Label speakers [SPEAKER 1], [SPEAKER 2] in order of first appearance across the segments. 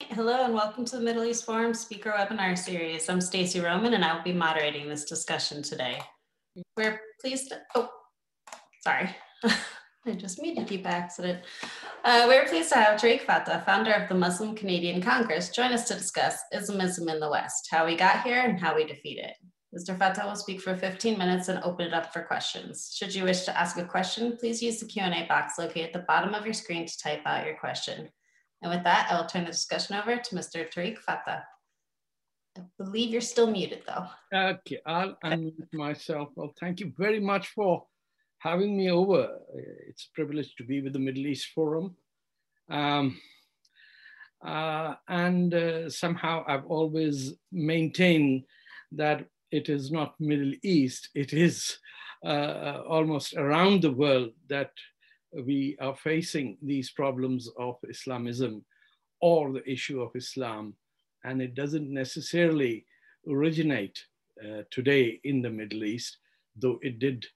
[SPEAKER 1] Hello and welcome to the Middle East Forum Speaker Webinar Series. I'm Stacy Roman and I will be moderating this discussion today. We're pleased to, oh, sorry. I just made a deep accident. Uh, we're pleased to have Tarek Fatah, founder of the Muslim Canadian Congress, join us to discuss Islamism in the West, how we got here and how we defeat it. Mr. Fatah will speak for 15 minutes and open it up for questions. Should you wish to ask a question, please use the Q&A box located at the bottom of your screen to type out your question. And with that, I will turn the discussion over to Mr. Tarek Fatah. I believe you're still muted though.
[SPEAKER 2] Okay, I'll unmute myself. Well, thank you very much for having me over. It's a privilege to be with the Middle East Forum. Um, uh, and uh, somehow I've always maintained that it is not Middle East, it is uh, almost around the world that we are facing these problems of Islamism or the issue of Islam. And it doesn't necessarily originate uh, today in the Middle East, though it did,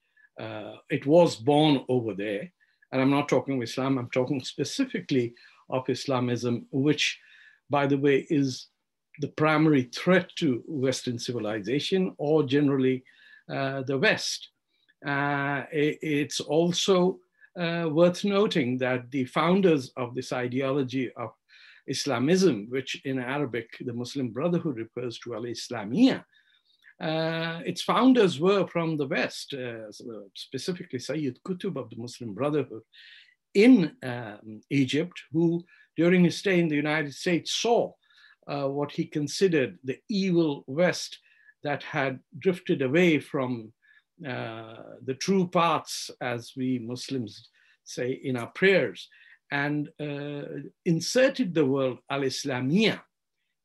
[SPEAKER 2] uh, it was born over there. And I'm not talking of Islam, I'm talking specifically of Islamism, which, by the way, is the primary threat to Western civilization or generally uh, the West. Uh, it, it's also uh, worth noting that the founders of this ideology of Islamism, which in Arabic the Muslim Brotherhood refers to al Islamiyah, uh, its founders were from the West, uh, specifically Sayyid Qutb of the Muslim Brotherhood in um, Egypt, who during his stay in the United States saw uh, what he considered the evil West that had drifted away from uh, the true paths, as we Muslims say in our prayers, and uh, inserted the word al-Islamiyah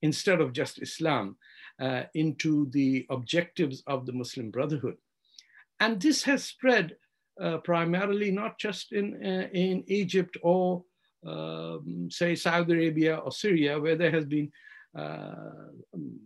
[SPEAKER 2] instead of just Islam uh, into the objectives of the Muslim Brotherhood. And this has spread uh, primarily not just in, uh, in Egypt or um, say Saudi Arabia or Syria, where there has been uh, um,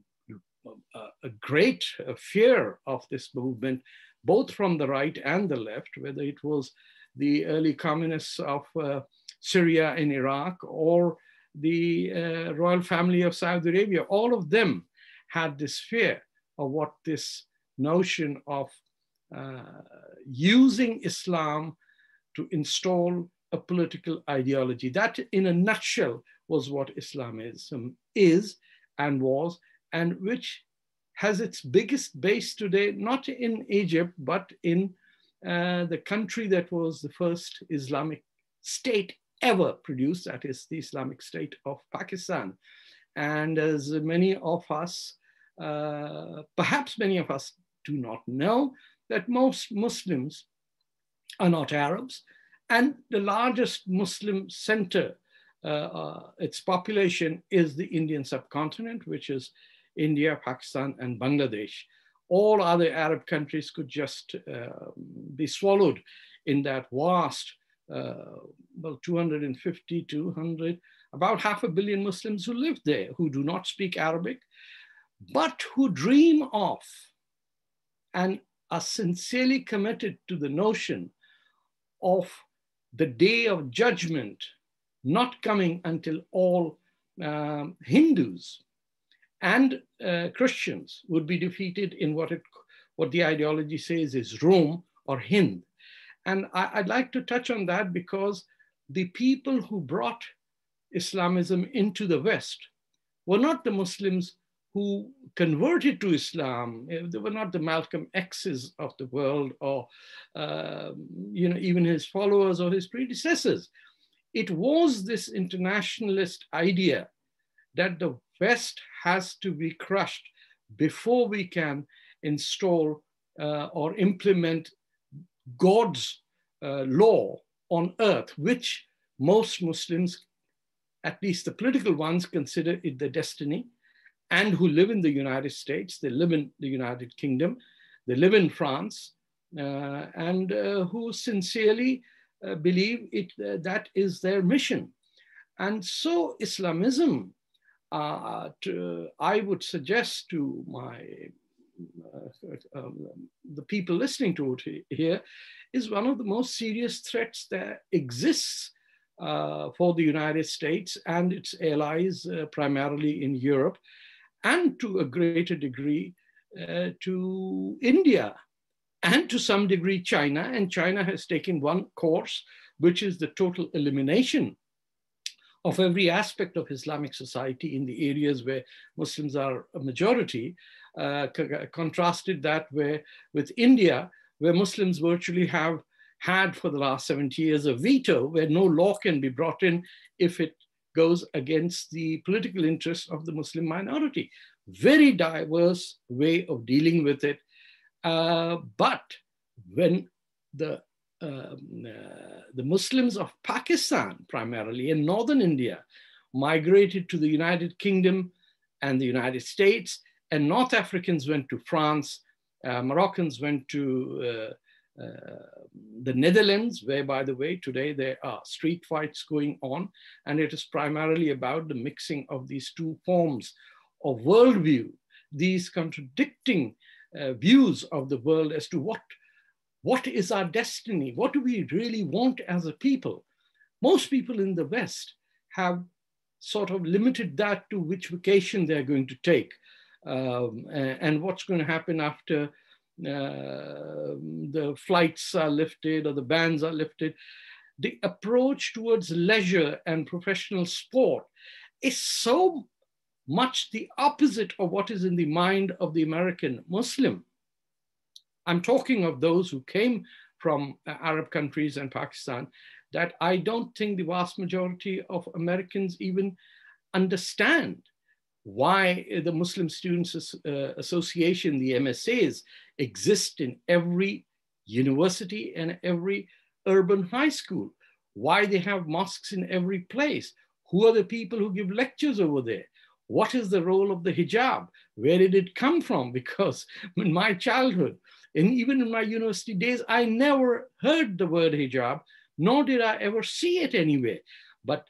[SPEAKER 2] a great fear of this movement both from the right and the left, whether it was the early communists of uh, Syria and Iraq or the uh, royal family of Saudi Arabia, all of them had this fear of what this notion of uh, using Islam to install a political ideology. That, in a nutshell, was what Islamism is and was, and which has its biggest base today, not in Egypt, but in uh, the country that was the first Islamic state ever produced, that is the Islamic State of Pakistan. And as many of us, uh, perhaps many of us do not know, that most Muslims are not Arabs. And the largest Muslim center, uh, uh its population is the Indian subcontinent, which is India, Pakistan, and Bangladesh. All other Arab countries could just uh, be swallowed in that vast, uh, well, 250, 200, about half a billion Muslims who live there, who do not speak Arabic, but who dream of and are sincerely committed to the notion of the day of judgment not coming until all um, Hindus and uh, Christians would be defeated in what, it, what the ideology says is Rome or Hind. And I, would like to touch on that because the people who brought Islamism into the West were not the Muslims who converted to Islam. They were not the Malcolm X's of the world or uh, you know, even his followers or his predecessors. It was this internationalist idea that the West has to be crushed before we can install uh, or implement God's uh, law on earth, which most Muslims, at least the political ones, consider it their destiny, and who live in the United States, they live in the United Kingdom, they live in France, uh, and uh, who sincerely uh, believe it uh, that is their mission. And so Islamism uh, to, I would suggest to my uh, um, the people listening to it here is one of the most serious threats that exists uh, for the United States and its allies, uh, primarily in Europe, and to a greater degree uh, to India and to some degree China. And China has taken one course, which is the total elimination of every aspect of Islamic society in the areas where Muslims are a majority, uh, contrasted that where, with India, where Muslims virtually have had for the last 70 years a veto where no law can be brought in if it goes against the political interests of the Muslim minority. Very diverse way of dealing with it. Uh, but when the the Muslims of Pakistan, primarily in northern India, migrated to the United Kingdom and the United States, and North Africans went to France, uh, Moroccans went to uh, uh, the Netherlands, where, by the way, today there are street fights going on, and it is primarily about the mixing of these two forms of worldview, these contradicting uh, views of the world as to what, what is our destiny, what do we really want as a people. Most people in the West have sort of limited that to which vocation they're going to take um, and what's going to happen after uh, the flights are lifted or the bans are lifted. The approach towards leisure and professional sport is so much the opposite of what is in the mind of the American Muslim. I'm talking of those who came from uh, Arab countries and Pakistan, that I don't think the vast majority of Americans even understand why the Muslim Students uh, Association, the MSAs, exist in every university and every urban high school, why they have mosques in every place, who are the people who give lectures over there, what is the role of the hijab, where did it come from? Because in my childhood, and even in my university days, I never heard the word hijab, nor did I ever see it anywhere. But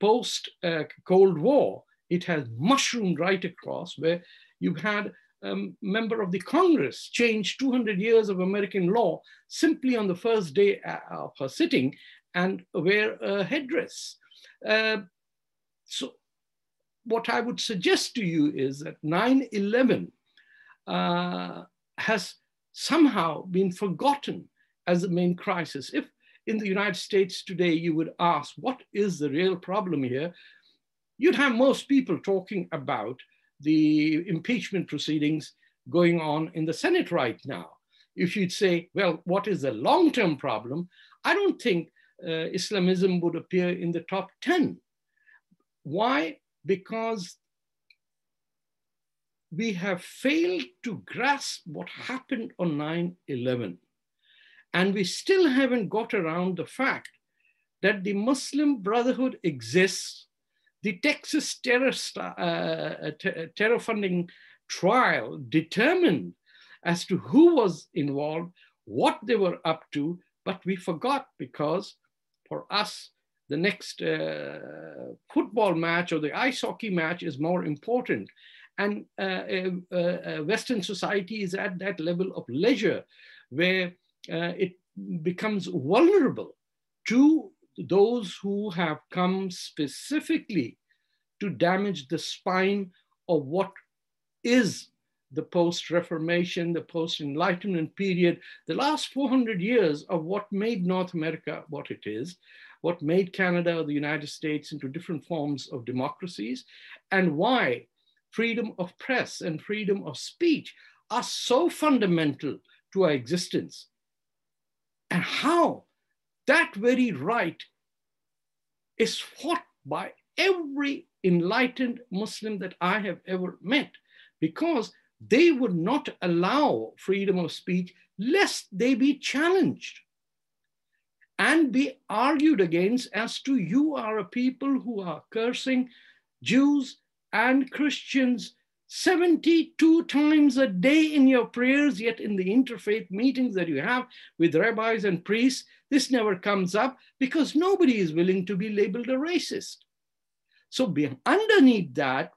[SPEAKER 2] post uh, Cold War, it has mushroomed right across where you've had a member of the Congress change 200 years of American law simply on the first day uh, of her sitting and wear a headdress. Uh, so what I would suggest to you is that 9-11 uh, has somehow been forgotten as the main crisis. If in the United States today you would ask, what is the real problem here? you'd have most people talking about the impeachment proceedings going on in the Senate right now. If you'd say, well, what is the long term problem? I don't think uh, Islamism would appear in the top 10. Why? Because we have failed to grasp what happened on 9 11. And we still haven't got around the fact that the Muslim Brotherhood exists the Texas terror, uh, terror funding trial determined as to who was involved, what they were up to, but we forgot because for us, the next uh, football match or the ice hockey match is more important. And uh, Western society is at that level of leisure where uh, it becomes vulnerable to those who have come specifically to damage the spine of what is the post-Reformation, the post-Enlightenment period, the last 400 years of what made North America what it is, what made Canada or the United States into different forms of democracies, and why freedom of press and freedom of speech are so fundamental to our existence, and how that very right is fought by every enlightened Muslim that I have ever met because they would not allow freedom of speech lest they be challenged and be argued against as to you are a people who are cursing Jews and Christians 72 times a day in your prayers, yet in the interfaith meetings that you have with rabbis and priests, this never comes up because nobody is willing to be labeled a racist. So underneath that,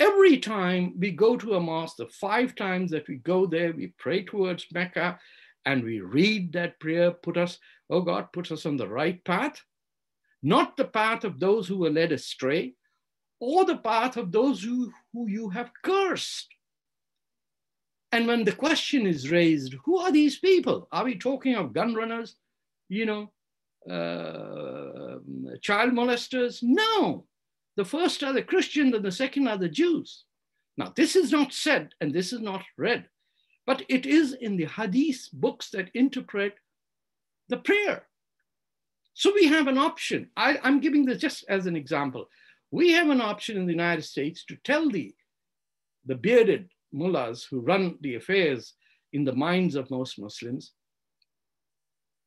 [SPEAKER 2] every time we go to a mosque, the five times that we go there, we pray towards Mecca and we read that prayer, put us, oh God, put us on the right path. not the path of those who were led astray, or the path of those who, who you have cursed. And when the question is raised, who are these people? Are we talking of gun runners, you know, uh, child molesters? No. The first are the Christians and the second are the Jews. Now, this is not said and this is not read, but it is in the hadith books that interpret the prayer. So we have an option. I, am giving this just as an example. We have an option in the United States to tell the, the bearded mullahs who run the affairs in the minds of most Muslims,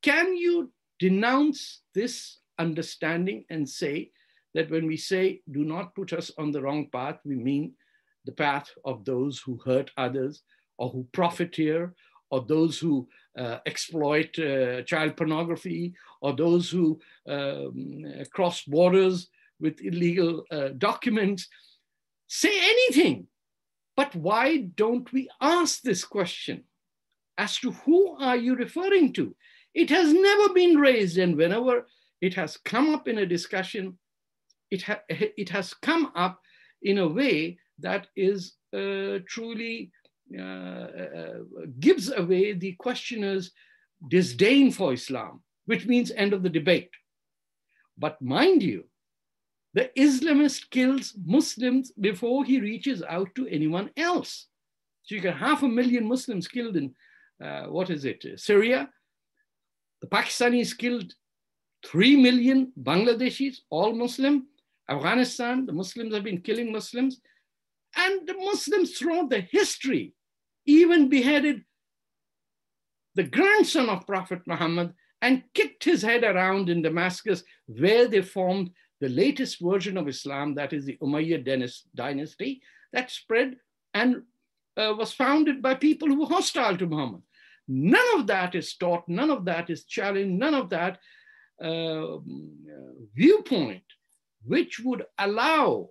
[SPEAKER 2] can you denounce this understanding and say that when we say, do not put us on the wrong path, we mean the path of those who hurt others or who profiteer or those who uh, exploit uh, child pornography or those who um, cross borders with illegal uh, documents. Say anything. But why don't we ask this question as to who are you referring to? It has never been raised, and whenever it has come up in a discussion, it, ha it has come up in a way that is uh, truly uh, uh, gives away the questioner's disdain for Islam, which means end of the debate. But mind you, the Islamist kills Muslims before he reaches out to anyone else. So you get half a million Muslims killed in, uh, what is it, Syria. The Pakistanis killed 3 million Bangladeshis, all Muslim. Afghanistan, the Muslims have been killing Muslims. And the Muslims throughout the history even beheaded the grandson of Prophet Muhammad and kicked his head around in Damascus, where they formed the latest version of Islam, that is the Umayyad dynasty, that spread and uh, was founded by people who were hostile to Muhammad. None of that is taught, none of that is challenged, none of that uh, viewpoint, which would allow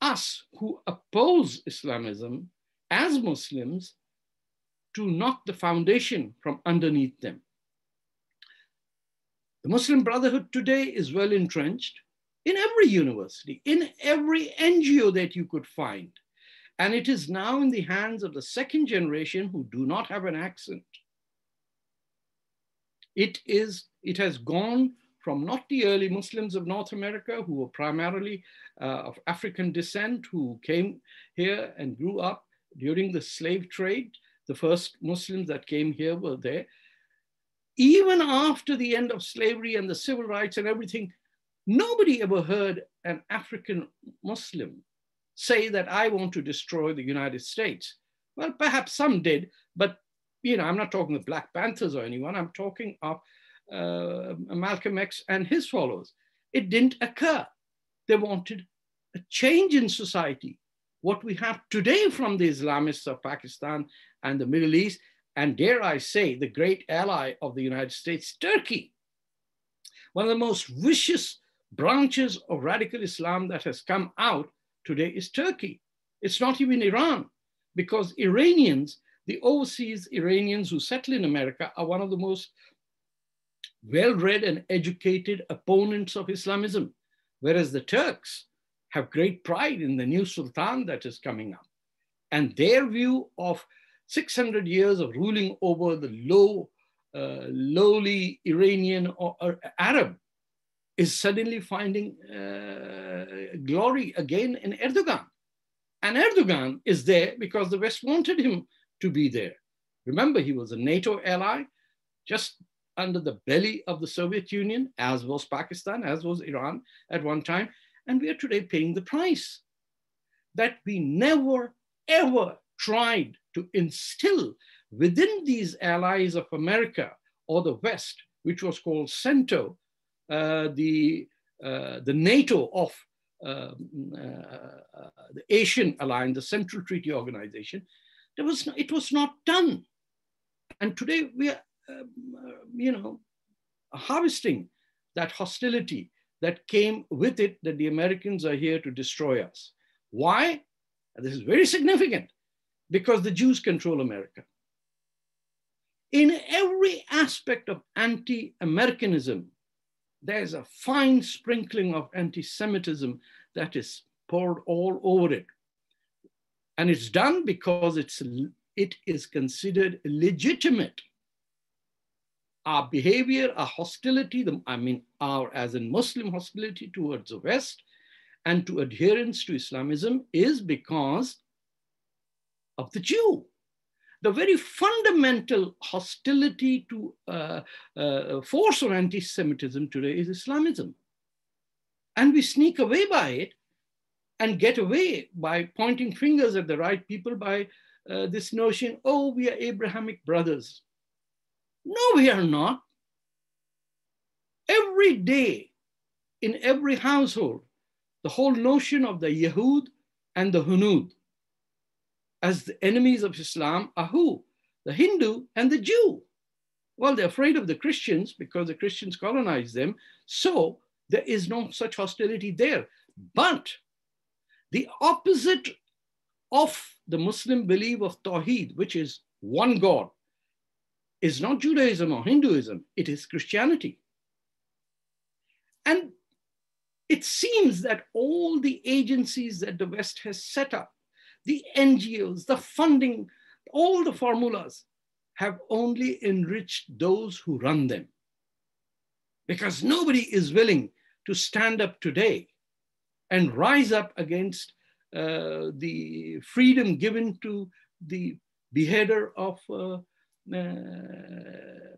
[SPEAKER 2] us who oppose Islamism as Muslims to knock the foundation from underneath them. The Muslim Brotherhood today is well entrenched in every university, in every NGO that you could find. And it is now in the hands of the second generation who do not have an accent. It, is, it has gone from not the early Muslims of North America, who were primarily uh, of African descent, who came here and grew up during the slave trade. The first Muslims that came here were there even after the end of slavery and the civil rights and everything, nobody ever heard an African Muslim say that I want to destroy the United States. Well, perhaps some did, but you know, I'm not talking of Black Panthers or anyone. I'm talking of uh, Malcolm X and his followers. It didn't occur. They wanted a change in society. What we have today from the Islamists of Pakistan and the Middle East and dare I say, the great ally of the United States, Turkey. One of the most vicious branches of radical Islam that has come out today is Turkey. It's not even Iran, because Iranians, the overseas Iranians who settle in America, are one of the most well read and educated opponents of Islamism, whereas the Turks have great pride in the new sultan that is coming up. And their view of 600 years of ruling over the low, uh, lowly Iranian or, or, Arab is suddenly finding uh, glory again in Erdogan. And Erdogan is there because the West wanted him to be there. Remember, he was a NATO ally, just under the belly of the Soviet Union, as was Pakistan, as was Iran at one time. And we are today paying the price that we never, ever tried to instill within these allies of America or the West, which was called CENTO, uh, the, uh, the NATO of um, uh, the Asian Alliance, the Central Treaty Organization, there was no, it was not done. And today we are, um, uh, you know, harvesting that hostility that came with it that the Americans are here to destroy us. Why? This is very significant because the Jews control America. In every aspect of anti Americanism there's a fine sprinkling of anti Semitism that is poured all over it. And it's done because it's, it is considered legitimate. Our behavior, our hostility, the, I mean, our as in Muslim hostility towards the West and to adherence to Islamism is because of the Jew. The very fundamental hostility to uh, uh, force on anti-Semitism today is Islamism. And we sneak away by it and get away by pointing fingers at the right people by uh, this notion, oh, we are Abrahamic brothers. No, we are not. Every day, in every household, the whole notion of the Yahud and the Hunud as the enemies of Islam are who? The Hindu and the Jew. Well, they're afraid of the Christians because the Christians colonized them. So there is no such hostility there. But the opposite of the Muslim belief of Tawheed, which is one God, is not Judaism or Hinduism, it is Christianity. And it seems that all the agencies that the West has set up, the NGOs, the funding, all the formulas have only enriched those who run them. Because nobody is willing to stand up today and rise up against uh, the freedom given to the beheader of, uh, uh,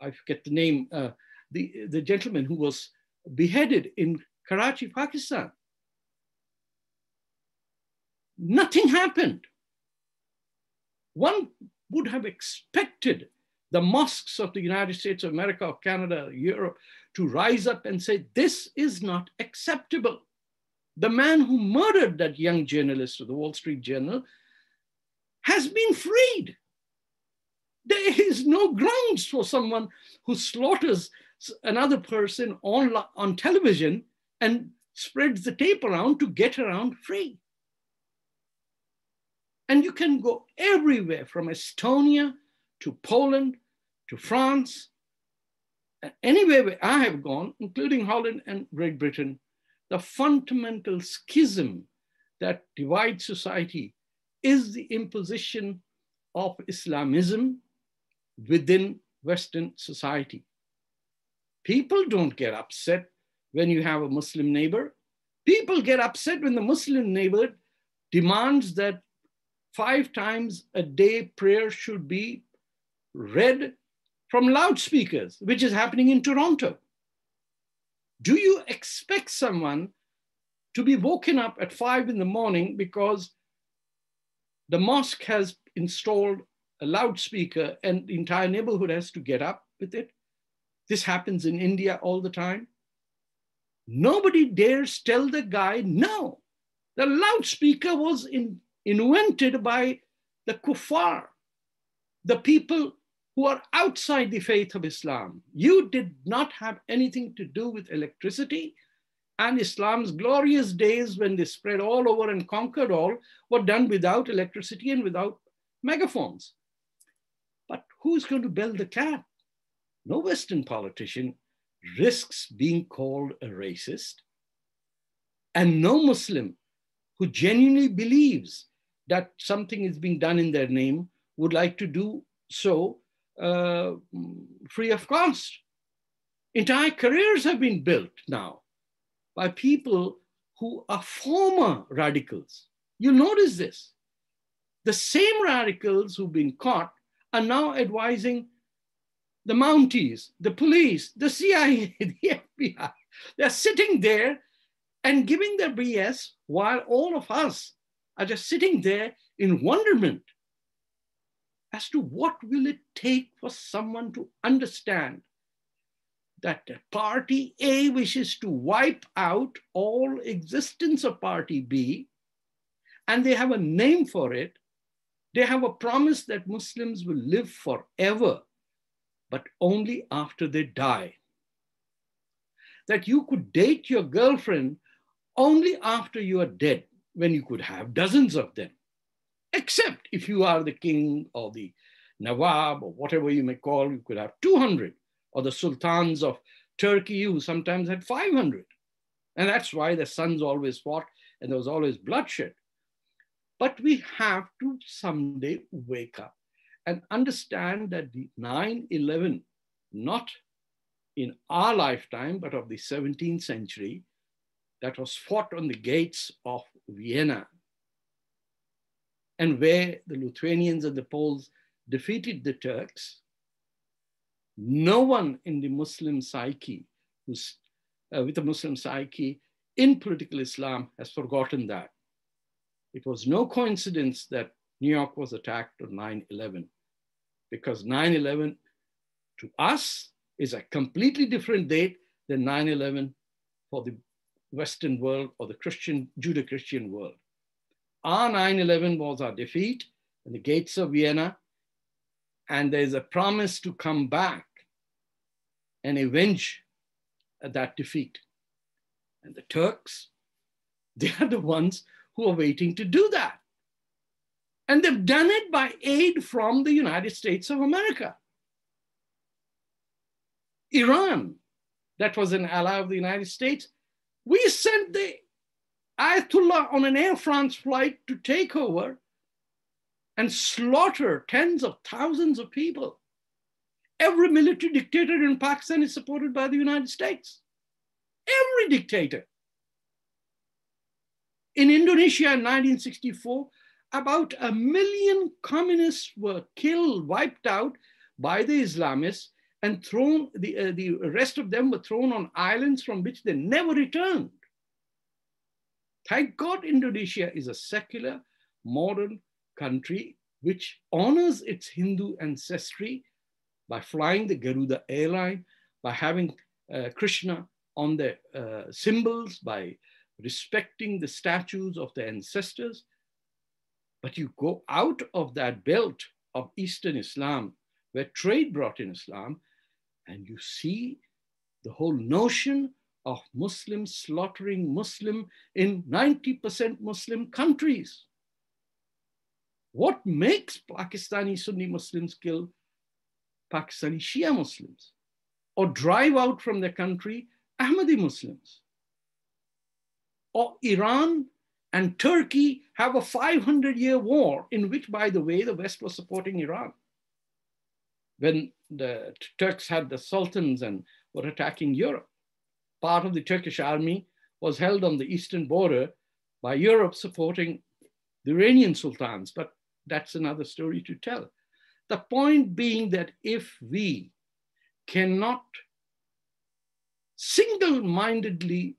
[SPEAKER 2] I forget the name, uh, the, the gentleman who was beheaded in Karachi, Pakistan. Nothing happened. One would have expected the mosques of the United States of America, Canada, Europe, to rise up and say, this is not acceptable. The man who murdered that young journalist of the Wall Street Journal has been freed. There is no grounds for someone who slaughters another person on, on television and spreads the tape around to get around free. And you can go everywhere from Estonia to Poland to France, anywhere where I have gone, including Holland and Great Britain, the fundamental schism that divides society is the imposition of Islamism within Western society. People don't get upset when you have a Muslim neighbor. People get upset when the Muslim neighbor demands that five times a day prayer should be read from loudspeakers, which is happening in Toronto. Do you expect someone to be woken up at five in the morning because the mosque has installed a loudspeaker and the entire neighborhood has to get up with it? This happens in India all the time. Nobody dares tell the guy, no. The loudspeaker was in, invented by the kuffar, the people who are outside the faith of Islam. You did not have anything to do with electricity. And Islam's glorious days, when they spread all over and conquered all, were done without electricity and without megaphones. But who's going to bell the cat? no Western politician risks being called a racist, and no Muslim who genuinely believes that something is being done in their name would like to do so uh, free of cost. Entire careers have been built now by people who are former radicals. You'll notice this. The same radicals who've been caught are now advising the Mounties, the police, the CIA, the FBI. They're sitting there and giving their BS while all of us are just sitting there in wonderment as to what will it take for someone to understand that party A wishes to wipe out all existence of party B, and they have a name for it. They have a promise that Muslims will live forever but only after they die. That you could date your girlfriend only after you are dead, when you could have dozens of them, except if you are the king or the Nawab or whatever you may call, you could have 200, or the sultans of Turkey, who sometimes had 500. And that's why the sons always fought and there was always bloodshed. But we have to someday wake up and understand that the 9 11, not in our lifetime, but of the 17th century, that was fought on the gates of Vienna, and where the Lithuanians and the Poles defeated the Turks, no one in the Muslim psyche, who's uh, with the Muslim psyche in political Islam, has forgotten that. It was no coincidence that New York was attacked on 9 11, because 9 11 to us is a completely different date than 9 11 for the Western world or the Christian, Judeo Christian world. Our 9 11 was our defeat in the gates of Vienna, and there's a promise to come back and avenge that defeat. And the Turks, they are the ones who are waiting to do that. And they've done it by aid from the United States of America. Iran, that was an ally of the United States, we sent the Ayatollah on an Air France flight to take over and slaughter tens of thousands of people. Every military dictator in Pakistan is supported by the United States. Every dictator. In Indonesia in 1964, about a million communists were killed, wiped out by the Islamists, and thrown, the, uh, the rest of them were thrown on islands from which they never returned. Thank God Indonesia is a secular, modern country which honors its Hindu ancestry by flying the Garuda airline, by having uh, Krishna on their uh, symbols, by respecting the statues of their ancestors. But you go out of that belt of Eastern Islam, where trade brought in Islam, and you see the whole notion of Muslims slaughtering Muslim in 90% Muslim countries. What makes Pakistani Sunni Muslims kill Pakistani Shia Muslims or drive out from their country Ahmadi Muslims? Or Iran and Turkey have a 500 year war in which, by the way, the West was supporting Iran. When the Turks had the sultans and were attacking Europe part of the Turkish army was held on the eastern border by Europe supporting the Iranian sultans, but that's another story to tell. The point being that if we cannot single mindedly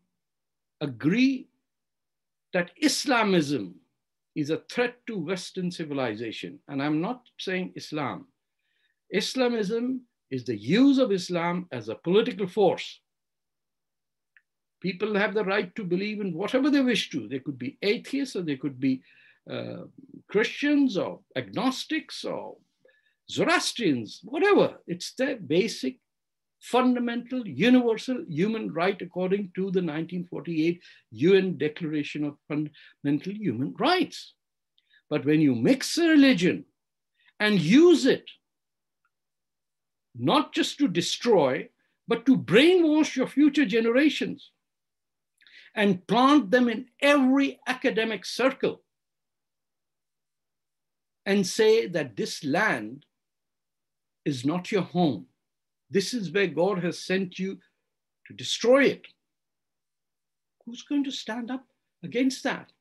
[SPEAKER 2] agree that Islamism is a threat to Western civilization, and I'm not saying Islam, Islamism is the use of Islam as a political force People have the right to believe in whatever they wish to. They could be atheists or they could be uh, Christians or agnostics or Zoroastrians, whatever. It's their basic, fundamental, universal human right according to the 1948 UN Declaration of Fundamental Human Rights. But when you mix a religion and use it not just to destroy, but to brainwash your future generations, and plant them in every academic circle and say that this land is not your home. This is where God has sent you to destroy it. Who's going to stand up against that?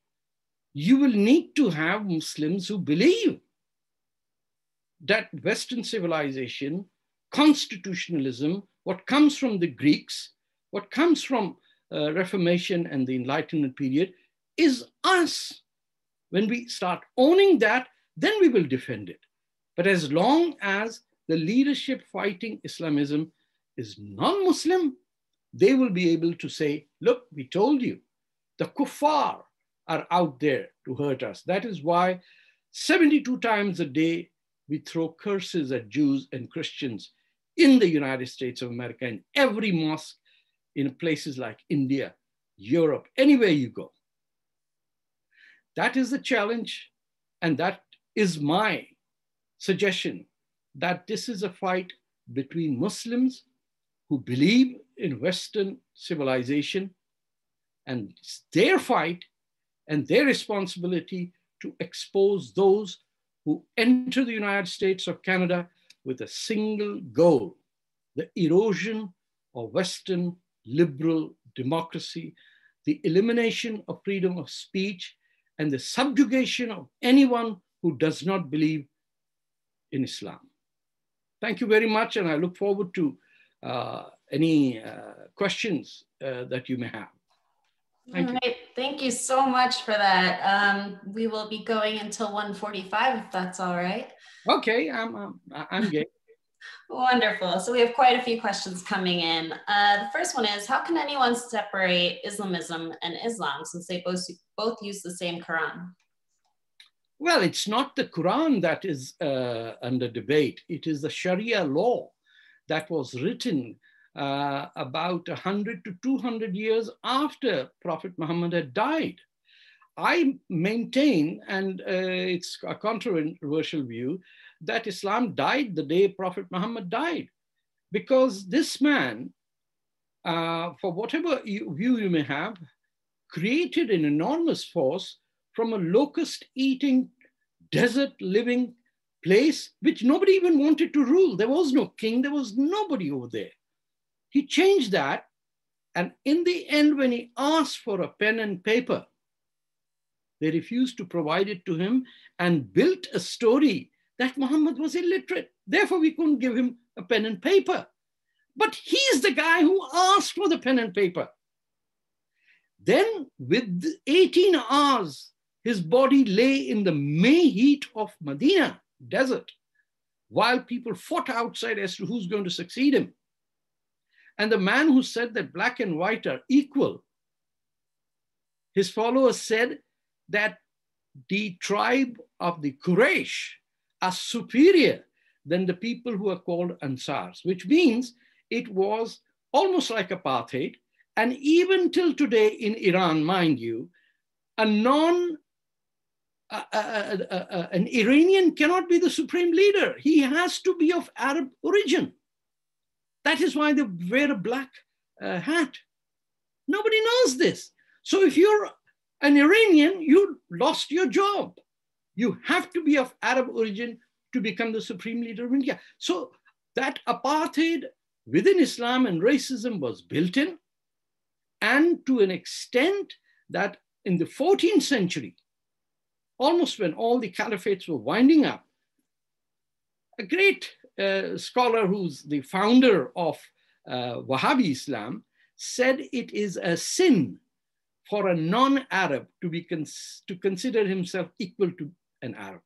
[SPEAKER 2] You will need to have Muslims who believe that Western civilization, constitutionalism, what comes from the Greeks, what comes from uh, Reformation and the Enlightenment period is us. When we start owning that, then we will defend it. But as long as the leadership fighting Islamism is non Muslim, they will be able to say, look, we told you, the kuffar are out there to hurt us. That is why 72 times a day we throw curses at Jews and Christians in the United States of America in every mosque in places like India, Europe, anywhere you go. That is the challenge, and that is my suggestion that this is a fight between Muslims who believe in Western civilization, and it's their fight and their responsibility to expose those who enter the United States or Canada with a single goal the erosion of Western liberal democracy, the elimination of freedom of speech, and the subjugation of anyone who does not believe in Islam. Thank you very much, and I look forward to uh, any uh, questions uh, that you may have.
[SPEAKER 1] Thank all you. Right. Thank you so much for that. Um, we will be going until 1:45, if that's all right.
[SPEAKER 2] Okay, I'm I'm, I'm good.
[SPEAKER 1] Wonderful. So we have quite a few questions coming in. Uh, the first one is, how can anyone separate Islamism and Islam since they both, both use the same Quran?
[SPEAKER 2] Well, it's not the Quran that is uh, under debate. It is the Sharia law that was written uh, about 100 to 200 years after Prophet Muhammad had died. I maintain, and uh, it's a controversial view, that Islam died the day Prophet Muhammad died. Because this man, uh, for whatever view you may have, created an enormous force from a locust eating, desert living place, which nobody even wanted to rule. There was no king, there was nobody over there. He changed that. And in the end, when he asked for a pen and paper, they refused to provide it to him and built a story that Muhammad was illiterate. Therefore, we couldn't give him a pen and paper. But he's the guy who asked for the pen and paper. Then, with 18 hours, his body lay in the May heat of Medina desert while people fought outside as to who's going to succeed him. And the man who said that black and white are equal, his followers said that the tribe of the Quraysh are superior than the people who are called Ansars, which means it was almost like apartheid. And even till today in Iran, mind you, a non uh, uh, uh, an Iranian cannot be the supreme leader. He has to be of Arab origin. That is why they wear a black hat. Nobody knows this. So if you're an Iranian, you lost your job. You have to be of Arab origin to become the supreme leader of India. So that apartheid within Islam and racism was built in. And to an extent that in the 14th century, almost when all the caliphates were winding up, a great uh, scholar who's the founder of uh, Wahhabi Islam said it is a sin for a non-Arab to be cons to consider himself equal to an Arab.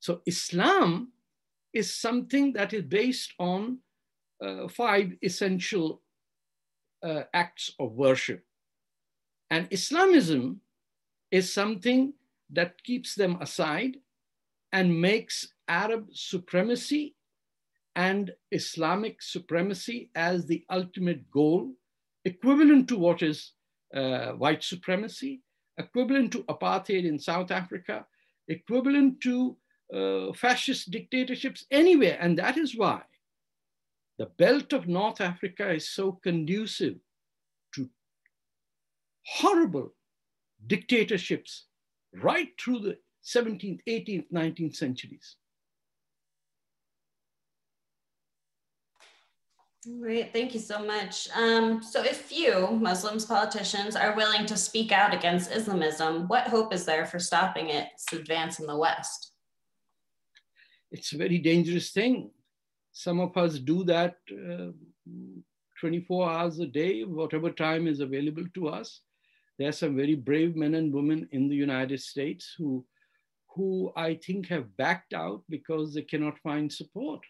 [SPEAKER 2] So Islam is something that is based on uh, five essential uh, acts of worship. And Islamism is something that keeps them aside and makes Arab supremacy and Islamic supremacy as the ultimate goal, equivalent to what is uh, white supremacy, equivalent to apartheid in South Africa, equivalent to uh, fascist dictatorships anywhere. And that is why the belt of North Africa is so conducive to horrible dictatorships right through the 17th, 18th, 19th centuries.
[SPEAKER 1] Great, thank you so much. Um, so if few Muslims politicians are willing to speak out against Islamism, what hope is there for stopping its advance in the West?
[SPEAKER 2] It's a very dangerous thing. Some of us do that uh, 24 hours a day, whatever time is available to us. There are some very brave men and women in the United States who, who I think have backed out because they cannot find support.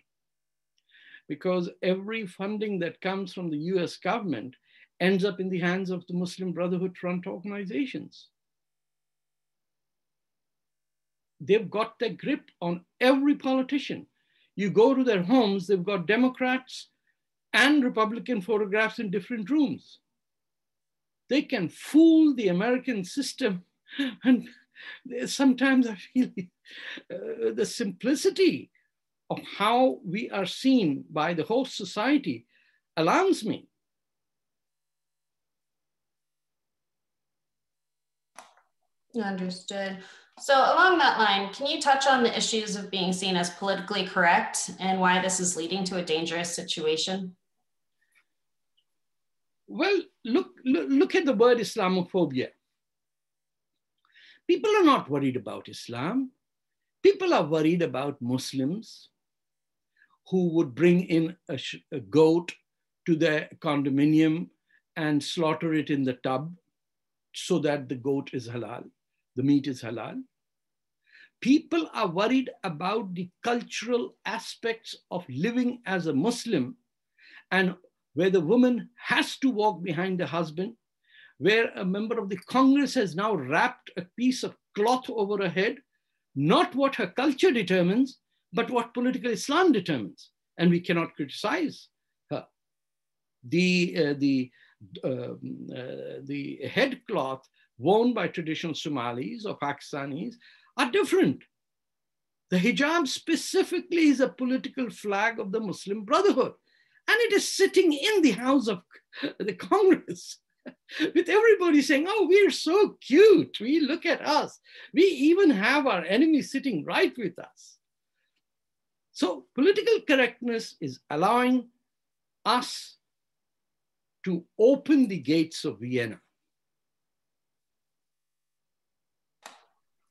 [SPEAKER 2] Because every funding that comes from the US government ends up in the hands of the Muslim Brotherhood front organizations. They've got their grip on every politician. You go to their homes, they've got Democrats and Republican photographs in different rooms they can fool the American system. And sometimes I feel uh, the simplicity of how we are seen by the whole society alarms me.
[SPEAKER 1] Understood. So along that line, can you touch on the issues of being seen as politically correct and why this is leading to a dangerous situation?
[SPEAKER 2] Well, look, look, look at the word Islamophobia. People are not worried about Islam. People are worried about Muslims who would bring in a, a goat to their condominium and slaughter it in the tub so that the goat is halal, the meat is halal. People are worried about the cultural aspects of living as a Muslim and where the woman has to walk behind the husband, where a member of the Congress has now wrapped a piece of cloth over her head not what her culture determines, but what political Islam determines. And we cannot criticize her. The, uh, the, um, uh, the headcloth worn by traditional Somalis or Pakistanis are different. The hijab specifically is a political flag of the Muslim Brotherhood, and it is sitting in the house of the Congress. with everybody saying, oh, we're so cute. We look at us. We even have our enemy sitting right with us. So political correctness is allowing us to open the gates of Vienna.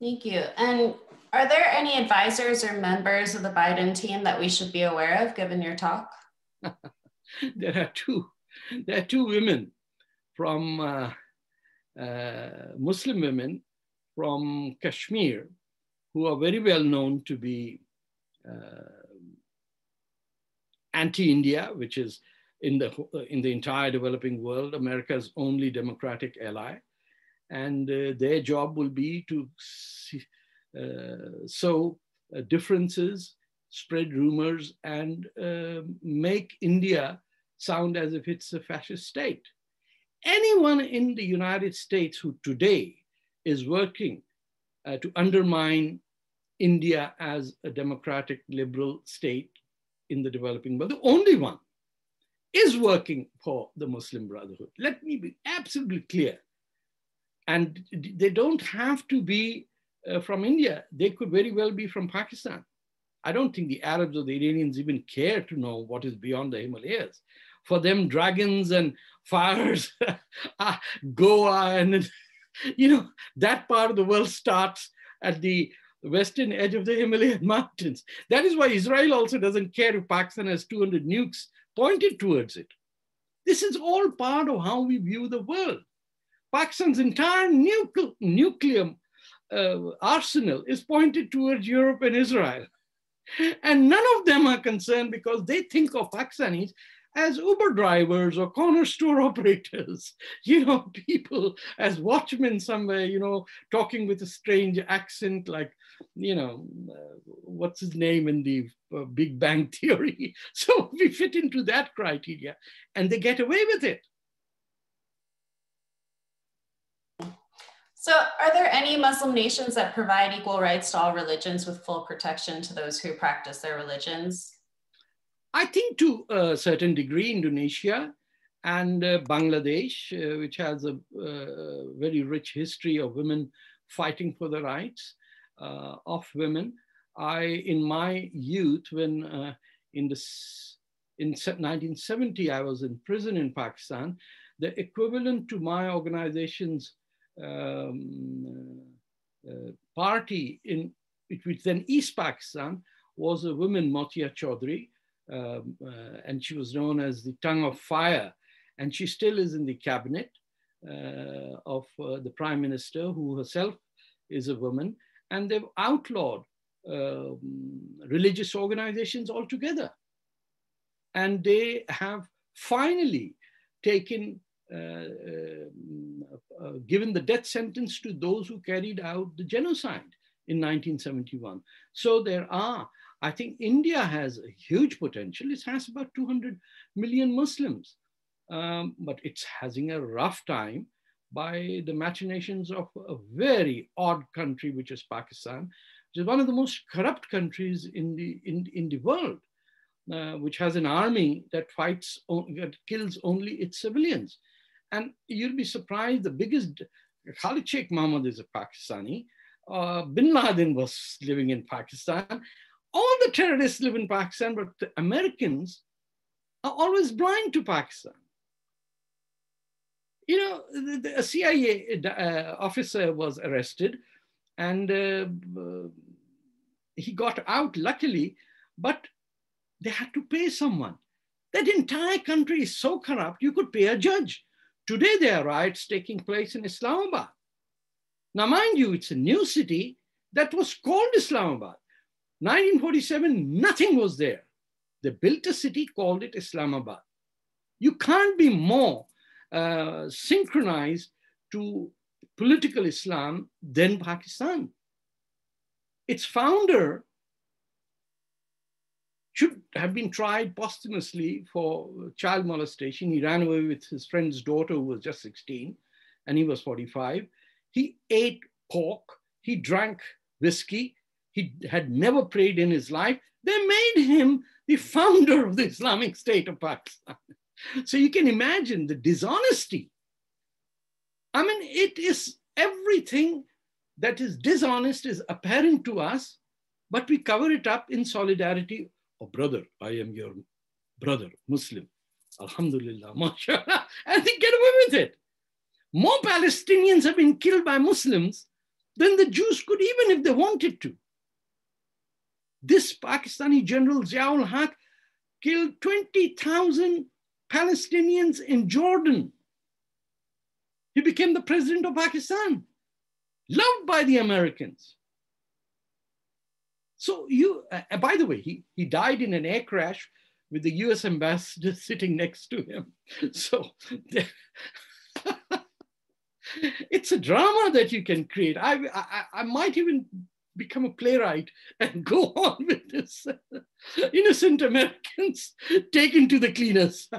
[SPEAKER 1] Thank you. And are there any advisors or members of the Biden team that we should be aware of given your talk?
[SPEAKER 2] there are two. There are two women from uh, uh, Muslim women from Kashmir who are very well known to be uh, anti-India, which is in the, in the entire developing world, America's only democratic ally. And uh, their job will be to see, uh, sow uh, differences, spread rumors, and make India sound as if it's a fascist state anyone in the United States who today is working uh, to undermine India as a democratic liberal state in the developing world, the only one is working for the Muslim Brotherhood. Let me be absolutely clear. And they don't have to be uh, from India. They could very well be from Pakistan. I don't think the Arabs or the Iranians even care to know what is beyond the Himalayas for them dragons and fires. Ah, goa and you know that part of the world starts at the western edge of the himalayan mountains. That is why israel also doesn't care if pakistan has 200 nukes pointed towards it. This is all part of how we view the world. Pakistan's entire nucle nuclear uh, arsenal is pointed towards europe and israel. And none of them are concerned because they think of Pakistanis as Uber drivers or corner store operators, you know, people as watchmen somewhere, you know, talking with a strange accent, like, you know, uh, what's his name in the uh, Big Bang Theory. So we fit into that criteria and they get away with it.
[SPEAKER 1] So, are there any Muslim nations that provide equal rights to all religions with full protection to those who practice their religions?
[SPEAKER 2] I think to a certain degree, Indonesia and uh, Bangladesh, uh, which has a uh, very rich history of women fighting for the rights uh, of women. I, in my youth, when uh, in the in 1970 I was in prison in Pakistan, the equivalent to my organization's um, uh, party in which then East Pakistan was a woman, Matia Chowdhury, um, uh, and she was known as the tongue of fire. And she still is in the cabinet uh, of uh, the prime minister, who herself is a woman. And they've outlawed um, religious organizations altogether. And they have finally taken, uh, uh, uh, given the death sentence to those who carried out the genocide in 1971. So there are I think India has a huge potential. It has about 200 million Muslims, um, but it's having a rough time by the machinations of a very odd country, which is Pakistan, which is one of the most corrupt countries in the, in, in the world. uh, which has an army that fights, that kills only its civilians. And you'll be surprised, the biggest, Khalid Sheikh Mohammed is a Pakistani. Uh, Bin Laden was living in Pakistan. All the terrorists live in Pakistan, but the Americans are always blind to Pakistan. You know, the, the, a CIA uh, officer was arrested and uh, he got out luckily, but they had to pay someone. That entire country is so corrupt, you could pay a judge. Today, there are riots taking place in Islamabad. Now, mind you, it's a new city that was called Islamabad. 1947, nothing was there. They built a city, called it Islamabad. You can't be more uh, synchronized to political Islam than Pakistan. Its founder should have been tried posthumously for child molestation. He ran away with his friend's daughter, who was just 16, and he was 45. He ate pork, he drank whiskey, he had never prayed in his life. They made him the founder of the Islamic State of Pakistan. So you can imagine the dishonesty. I mean, it is everything that is dishonest is apparent to us, but we cover it up in solidarity. Oh, brother, I am your brother, Muslim. Alhamdulillah, mashallah. And they get away with it. More Palestinians have been killed by Muslims than the Jews could, even if they wanted to. This Pakistani general Ziaul Haq killed 20,000 Palestinians in Jordan. He became the president of Pakistan, loved by the Americans. So you, uh, by the way, he, he died in an air crash with the US ambassador sitting next to him. So it's a drama that you can create. I, I, I might even become a playwright and go on with this. Innocent Americans taken to the cleaners.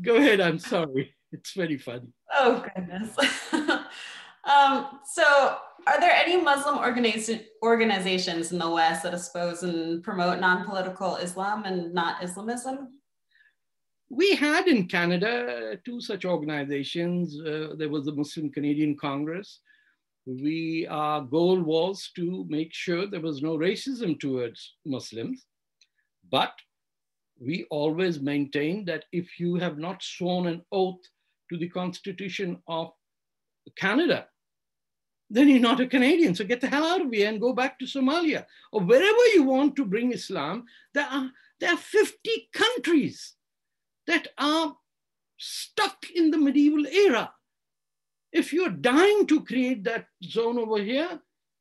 [SPEAKER 2] go ahead, I'm sorry. It's very funny.
[SPEAKER 1] Oh, goodness. um, so, are there any Muslim organiz- organizations in the West that espouse and promote non political Islam and not Islamism?
[SPEAKER 2] We had in Canada two such organizations. Uh, there was the Muslim Canadian Congress, we our goal was to make sure there was no racism towards Muslims, but we always maintained that if you have not sworn an oath to the Constitution of Canada, then you're not a Canadian. So get the hell out of here and go back to Somalia or wherever you want to bring Islam. There are, there are 50 countries that are stuck in the medieval era. If you're dying to create that zone over here,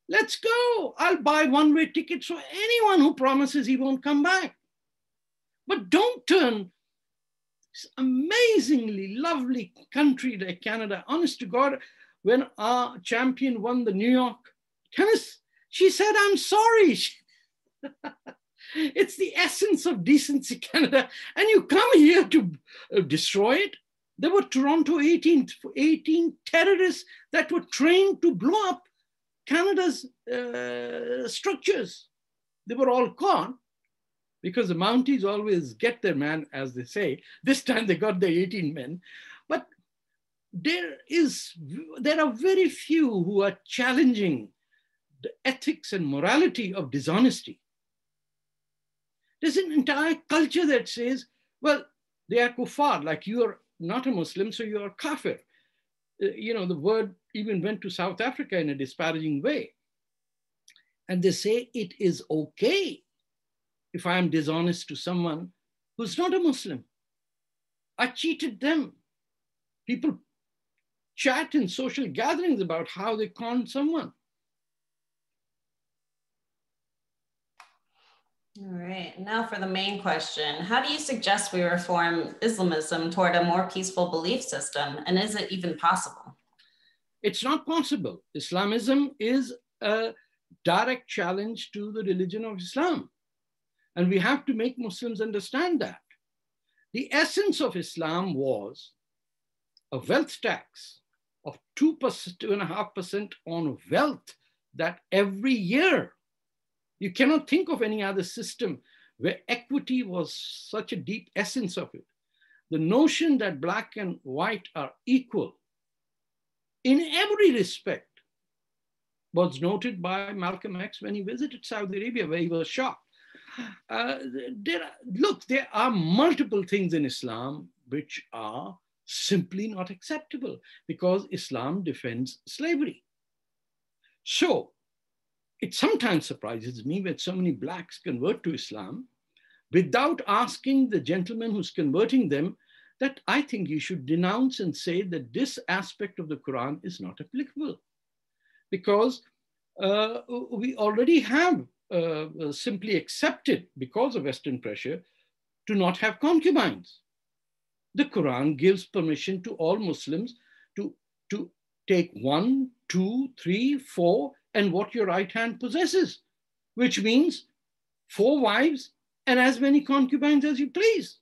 [SPEAKER 2] let's go. I'll buy one way tickets for anyone who promises he won't come back. But don't turn amazingly lovely country like Canada, honest to God, when our champion won the New York tennis, she said, I'm sorry. it's the essence of decency, Canada. And you come here to uh, destroy it. There were Toronto 18, 18 terrorists that were trained to blow up Canada's uh, structures. They were all caught because the Mounties always get their man, as they say. This time they got their 18 men. But there is, there are very few who are challenging the ethics and morality of dishonesty. There's an entire culture that says, well, they are kuffar, like you are not a Muslim, so you're kafir. Uh, you know, the word even went to South Africa in a disparaging way. And they say it is okay if I am dishonest to someone who's not a Muslim. I cheated them. People chat in social gatherings about how they conned someone.
[SPEAKER 1] All right, now for the main question. How do you suggest we reform Islamism toward a more peaceful belief system? And is it even possible?
[SPEAKER 2] It's not possible. Islamism is a direct challenge to the religion of Islam. And we have to make Muslims understand that. The essence of Islam was a wealth tax of 2%, 2.5% on wealth that every year You cannot think of any other system where equity was such a deep essence of it. The notion that black and white are equal in every respect was noted by Malcolm X when he visited Saudi Arabia, where he was shocked. Uh, there are, look, there are multiple things in Islam which are simply not acceptable because Islam defends slavery. So it sometimes surprises me when so many blacks convert to Islam without asking the gentleman who's converting them that I think you should denounce and say that this aspect of the Quran is not applicable because uh, we already have uh, simply accepted because of Western pressure to not have concubines. The Quran gives permission to all Muslims to, to take one, two, three, four, and what your right hand possesses, which means four wives and as many concubines as you please.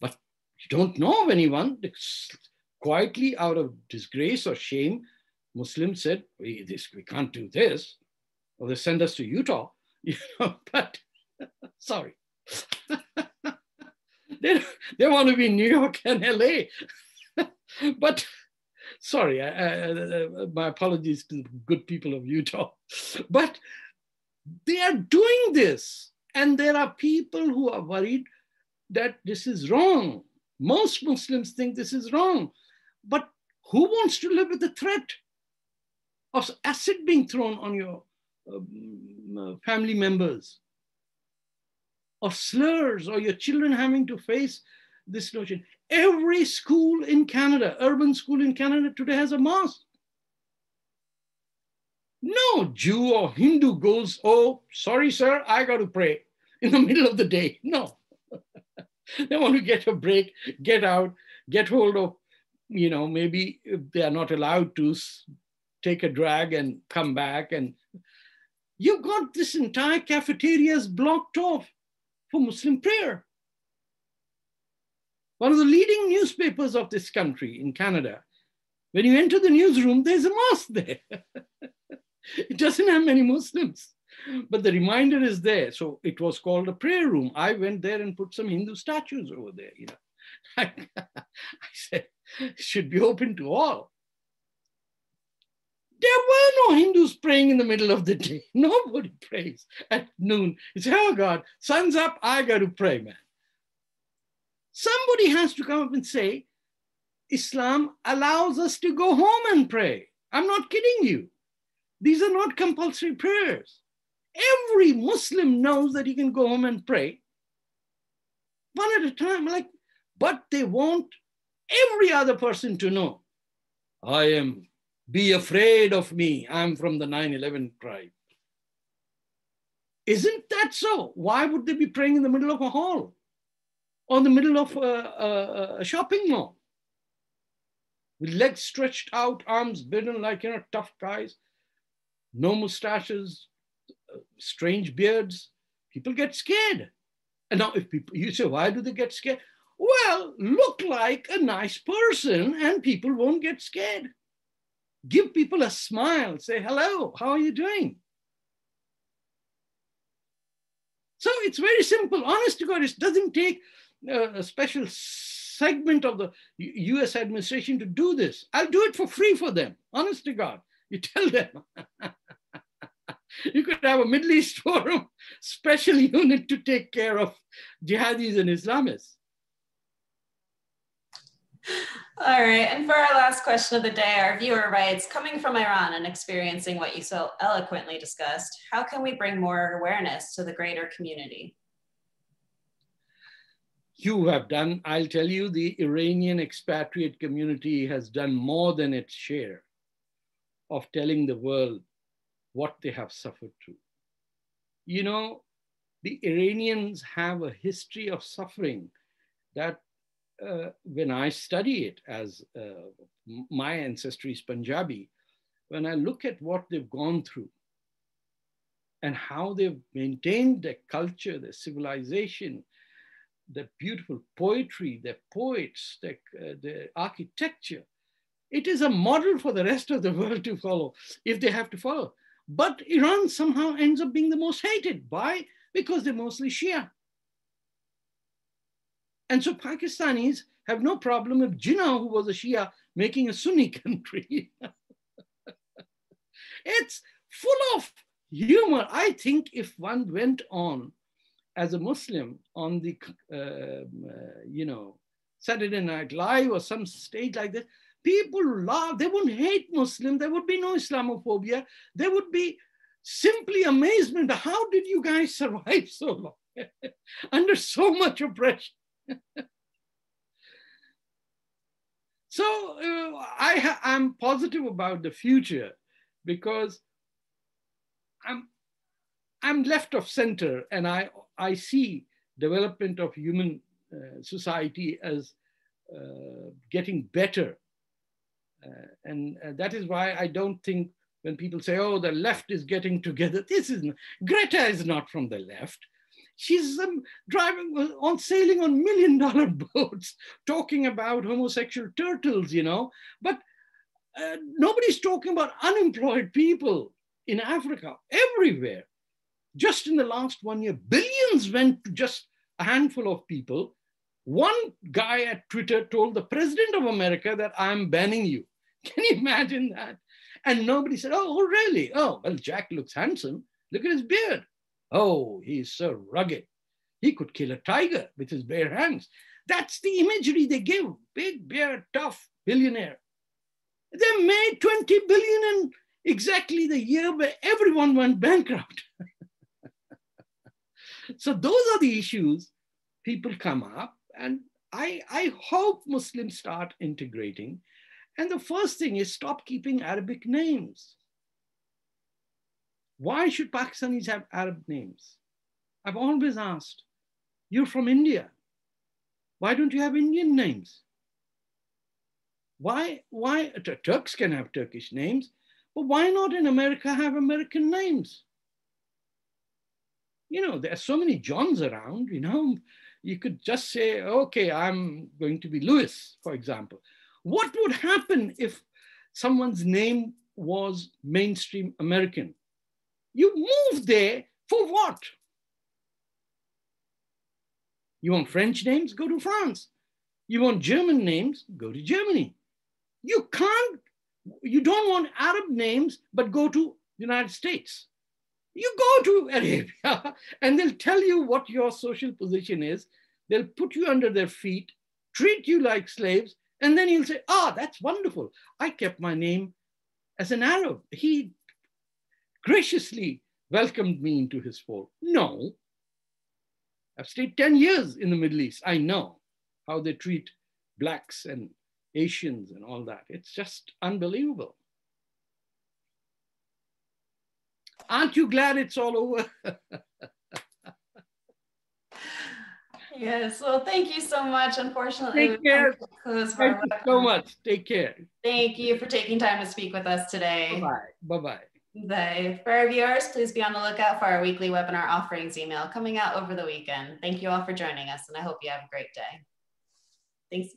[SPEAKER 2] But you don't know of anyone quietly out of disgrace or shame. Muslims said, we, this, we can't do this, or they send us to Utah, but sorry. they, they want to be New York and LA. but sorry, I, I, my apologies to the good people of Utah. But they are doing this. And there are people who are worried that this is wrong. Most Muslims think this is wrong. But who wants to live with the threat of acid being thrown on your um, uh, family members? Of slurs or your children having to face this notion. Every school in Canada, urban school in Canada today has a mosque. No Jew or Hindu goes, oh, sorry, sir, I got to pray in the middle of the day. No. they want to get a break, get out, get hold of, you know, maybe they are not allowed to take a drag and come back. And you've got this entire cafeterias blocked off for Muslim prayer. One of the leading newspapers of this country in Canada, when you enter the newsroom, there's a mosque there. it doesn't have many Muslims, but the reminder is there. So it was called a prayer room. I went there and put some Hindu statues over there. You know, I, said, it should be open to all. There were no Hindus praying in the middle of the day. Nobody prays at noon. It's, oh God, sun's up, I got to pray, man. Somebody has to come up and say, Islam allows us to go home and pray. I'm not kidding you. These are not compulsory prayers. Every Muslim knows that he can go home and pray one at a time. Like, but they want every other person to know. I am, be afraid of me. I'm from the 9 11 tribe. Isn't that so? Why would they be praying in the middle of a hall? Or in the middle of a, a, a shopping mall with legs stretched out, arms bitten like, you know, tough guys, no mustaches, strange beards. People get scared. And now if people, you say, why do they get scared? Well, look like a nice person and people won't get scared. Give people a smile, say, hello, how are you doing? So it's very simple. Honest to God, it doesn't take a special segment of the US administration to do this. I'll do it for free for them, honest to God. You tell them. you could have a Middle East forum special unit to take care of jihadis and Islamists.
[SPEAKER 1] All right, and for our last question of the day, our viewer writes, coming from Iran and experiencing what you so eloquently discussed, how can we bring more awareness to the greater community?
[SPEAKER 2] You have done, I'll tell you, the Iranian expatriate community has done more than its share of telling the world what they have suffered through. You know, the Iranians have a history of suffering that uh, when I study it as uh, my ancestry is Punjabi, when I look at what they've gone through and how they've maintained their culture, their civilization, the beautiful poetry, the poets, the, uh, the architecture. It is a model for the rest of the world to follow if they have to follow. But Iran somehow ends up being the most hated. Why? Because they're mostly Shia. And so Pakistanis have no problem with Jinnah, who was a Shia, making a Sunni country. it's full of humor. I think if one went on as a Muslim on the, uh, uh, you know, Saturday Night Live or some stage like that, people laugh. They wouldn't hate Muslim. There would be no Islamophobia. There would be simply amazement. How did you guys survive so long under so much oppression? so uh, I I'm positive about the future because I'm I'm left of center and I I see development of human uh, society as uh, getting better. Uh, and uh, that is why I don't think when people say, oh, the left is getting together, this is, Greta is not from the left. She's um, driving on sailing on million dollar boats, talking about homosexual turtles, you know. But uh, nobody's talking about unemployed people in Africa, everywhere. Just in the last one year, billions went to just a handful of people. One guy at Twitter told the president of America that I'm banning you. Can you imagine that? And nobody said, oh, really? Oh, well, Jack looks handsome. Look at his beard. Oh, he's so rugged. He could kill a tiger with his bare hands. That's the imagery they give. Big, beard, tough billionaire. They made 20 billion in exactly the year where everyone went bankrupt. so those are the issues people come up and I, I hope Muslims start integrating. And the first thing is stop keeping Arabic names. Why should Pakistanis have Arab names? I've always asked, you're from India. Why don't you have Indian names? Why, why, Turks can have Turkish names, but why not in America have American names? You know, there are so many Johns around, you know, you could just say, okay, I'm going to be Lewis, for example. What would happen if someone's name was mainstream American? You move there for what? You want French names? Go to France. You want German names? Go to Germany. You can't, you don't want Arab names, but go to the United States. You go to Arabia and they'll tell you what your social position is. They'll put you under their feet, treat you like slaves, and then you'll say, ah, that's wonderful. I kept my name as an Arab. He graciously welcomed me into his fold. No. I've stayed 10 years in the Middle East. I know how they treat Blacks and Asians and all that. It's just unbelievable. Aren't you glad it's all over?
[SPEAKER 1] yes. Well, thank you so much. Unfortunately,
[SPEAKER 2] Take care. Thank you so much. Take care.
[SPEAKER 1] Thank you for taking time to speak with us today.
[SPEAKER 2] Bye-bye. Bye-bye.
[SPEAKER 1] Bye. For our viewers, please be on the lookout for our weekly webinar offerings email coming out over the weekend. Thank you all for joining us, and I hope you have a great day. Thanks.